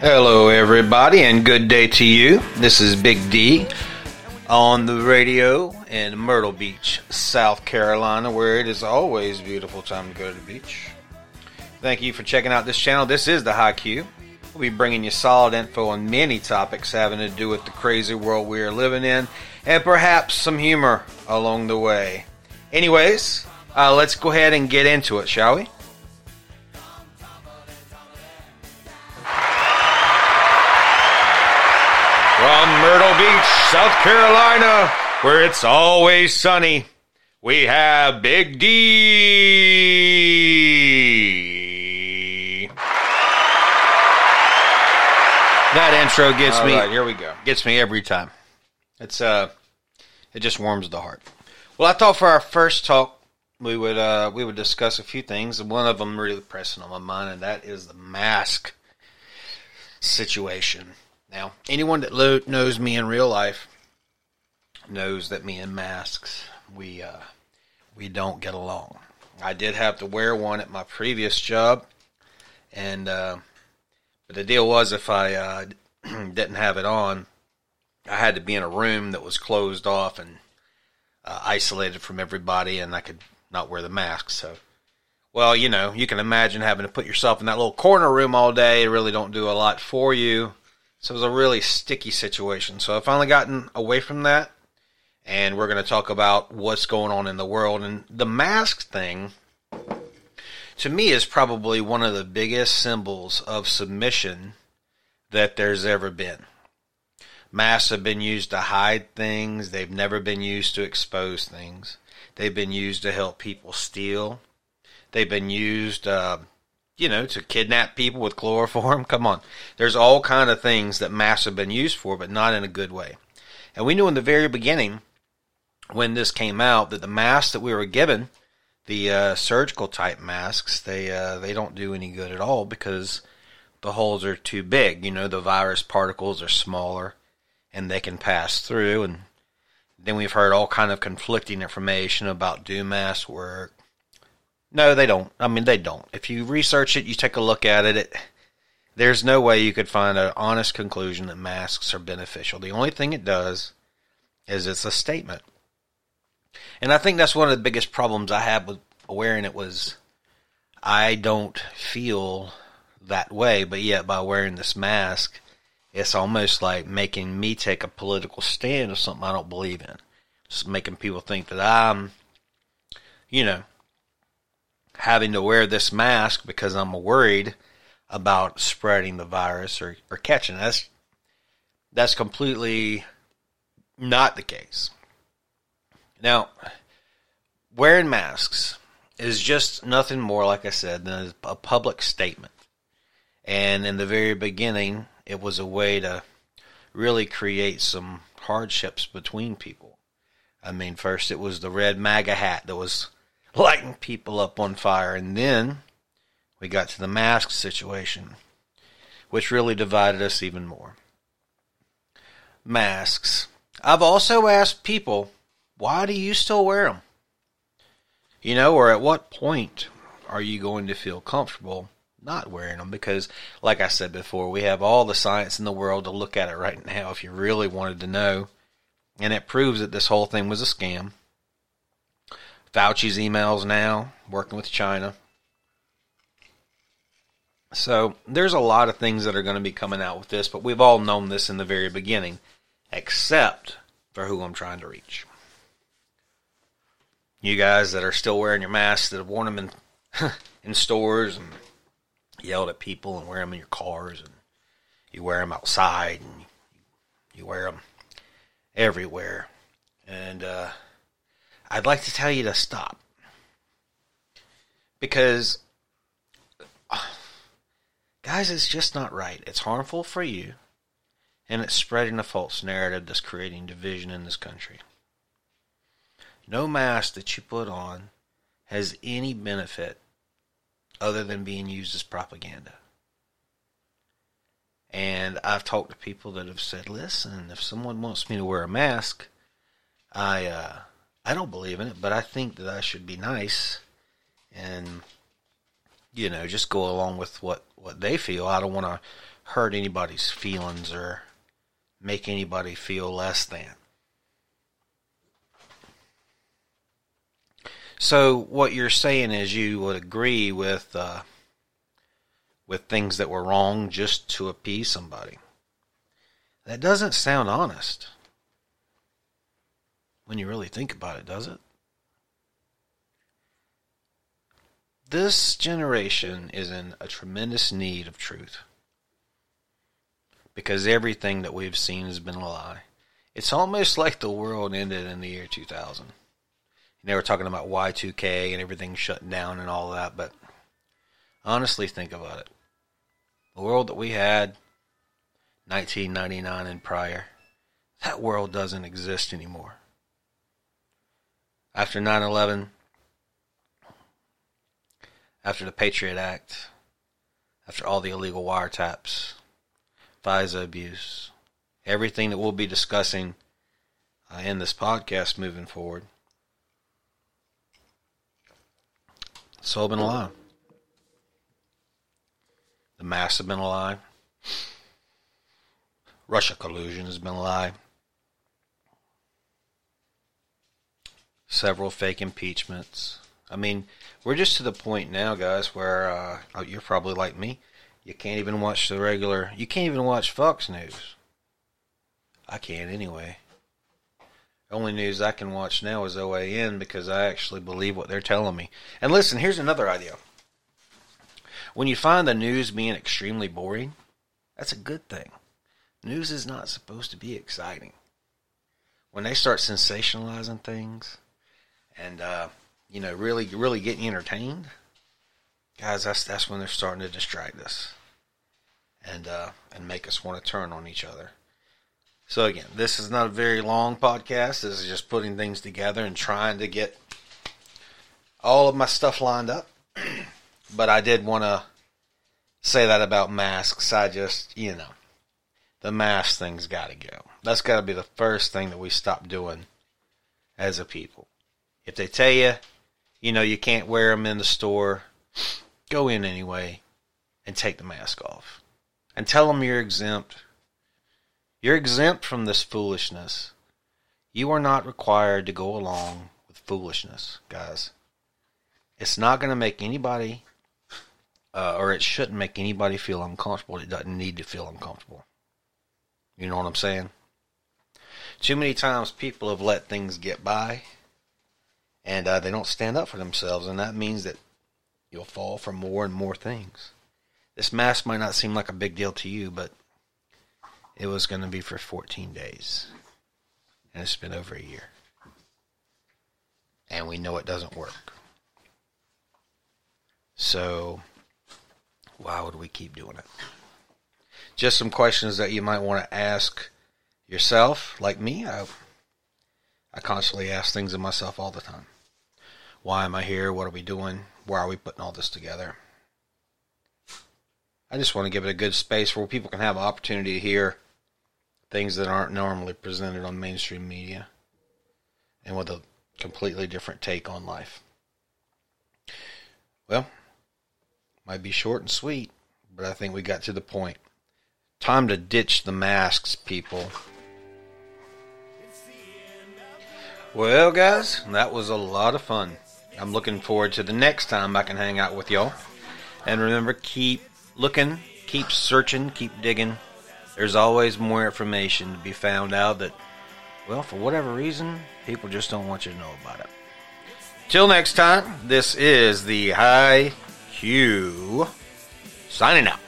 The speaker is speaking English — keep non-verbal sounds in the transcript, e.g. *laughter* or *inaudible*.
Hello, everybody, and good day to you. This is Big D on the radio in Myrtle Beach, South Carolina, where it is always beautiful time to go to the beach. Thank you for checking out this channel. This is the HighQ. We'll be bringing you solid info on many topics having to do with the crazy world we are living in, and perhaps some humor along the way. Anyways, uh, let's go ahead and get into it, shall we? Carolina, where it's always sunny, we have Big D. That intro gets All me. right, here we go. Gets me every time. It's uh, it just warms the heart. Well, I thought for our first talk, we would uh, we would discuss a few things, and one of them really pressing on my mind, and that is the mask situation. Now, anyone that lo- knows me in real life knows that me and masks we uh, we don't get along. I did have to wear one at my previous job, and uh, but the deal was if I uh, *clears throat* didn't have it on, I had to be in a room that was closed off and uh, isolated from everybody, and I could not wear the mask. So, well, you know, you can imagine having to put yourself in that little corner room all day. It really don't do a lot for you. So it was a really sticky situation. So I finally gotten away from that, and we're going to talk about what's going on in the world. And the mask thing, to me, is probably one of the biggest symbols of submission that there's ever been. Masks have been used to hide things. They've never been used to expose things. They've been used to help people steal. They've been used, uh, you know, to kidnap people with chloroform. *laughs* Come on, there's all kind of things that masks have been used for, but not in a good way. And we knew in the very beginning, when this came out, that the masks that we were given, the uh, surgical type masks, they uh, they don't do any good at all because the holes are too big. You know, the virus particles are smaller and they can pass through. And then we've heard all kind of conflicting information about do masks work. No, they don't. I mean, they don't. If you research it, you take a look at it, it there's no way you could find an honest conclusion that masks are beneficial. The only thing it does is it's a statement. And I think that's one of the biggest problems I have with wearing it was I don't feel that way, but yet by wearing this mask, it's almost like making me take a political stand of something I don't believe in. Just making people think that I'm, you know, having to wear this mask because I'm worried about spreading the virus or, or catching it. That's, that's completely not the case. Now, wearing masks is just nothing more, like I said, than a public statement. And in the very beginning, it was a way to really create some hardships between people. I mean, first it was the red MAGA hat that was *laughs* lighting people up on fire, and then we got to the mask situation, which really divided us even more. Masks. I've also asked people, why do you still wear them? You know, or at what point are you going to feel comfortable not wearing them? Because, like I said before, we have all the science in the world to look at it right now if you really wanted to know. And it proves that this whole thing was a scam. Fauci's emails now, working with China. So there's a lot of things that are going to be coming out with this, but we've all known this in the very beginning, except for who I'm trying to reach. You guys that are still wearing your masks, that have worn them in *laughs* in stores and yelled at people and wear them in your cars and you wear them outside and you wear them everywhere. And uh, I'd like to tell you to stop because *sighs* guys, it's just not right. It's harmful for you, and it's spreading a false narrative that's creating division in this country. No mask that you put on has any benefit other than being used as propaganda. And I've talked to people that have said, "Listen, if someone wants me to wear a mask, I uh, I don't believe in it, but I think that I should be nice and you know just go along with what what they feel. I don't want to hurt anybody's feelings or make anybody feel less than. So what you're saying is you would agree with uh, with things that were wrong just to appease somebody. That doesn't sound honest when you really think about it, does it? This generation is in a tremendous need of truth because everything that we've seen has been a lie. It's almost like the world ended in the year 2000. They were talking about Y2K and everything shut down and all that, but honestly, think about it. The world that we had 1999 and prior, that world doesn't exist anymore. After 9 11, after the Patriot Act, after all the illegal wiretaps, FISA abuse, everything that we'll be discussing uh, in this podcast moving forward, it's all been a lie. The mass have been a lie. Russia collusion has been a lie. Several fake impeachments. I mean, we're just to the point now, guys, where uh, oh, you're probably like me. You can't even watch the regular. You can't even watch Fox News. I can't anyway. Only news I can watch now is OAN because I actually believe what they're telling me. And listen, here's another idea. When you find the news being extremely boring, that's a good thing. News is not supposed to be exciting. When they start sensationalizing things and uh, you know really really getting entertained, guys, that's that's when they're starting to distract us and uh, and make us want to turn on each other. So again, this is not a very long podcast. This is just putting things together and trying to get all of my stuff lined up. *clears throat* but I did want to say that about masks. I just, you know, the mask thing's got to go. That's got to be the first thing that we stop doing as a people. If they tell you, you know, you can't wear them in the store, go in anyway and take the mask off. And tell them you're exempt. You're exempt from this foolishness. You are not required to go along with foolishness, guys. It's not going to make anybody, uh, or it shouldn't make anybody feel uncomfortable. It doesn't need to feel uncomfortable. You know what I'm saying? Too many times people have let things get by and uh, they don't stand up for themselves, and that means that you'll fall for more and more things. This mask might not seem like a big deal to you, but it was going to be for 14 days, and it's been over a year. And we know it doesn't work. So, why would we keep doing it? just some questions that you might want to ask yourself, like me. I, I constantly ask things of myself all the time. Why am I here? What are we doing? Why are we putting all this together? I just want to give it a good space where people can have an opportunity to hear things that aren't normally presented on mainstream media and with a completely different take on life. Well, might be short and sweet, but I think we got to the point. Time to ditch the masks, people. Well, guys, that was a lot of fun. I'm looking forward to the next time I can hang out with y'all. And remember, keep looking, keep searching, keep digging. There's always more information to be found out that, well, for whatever reason, people just don't want you to know about it. Till next time, this is the High Q signing out.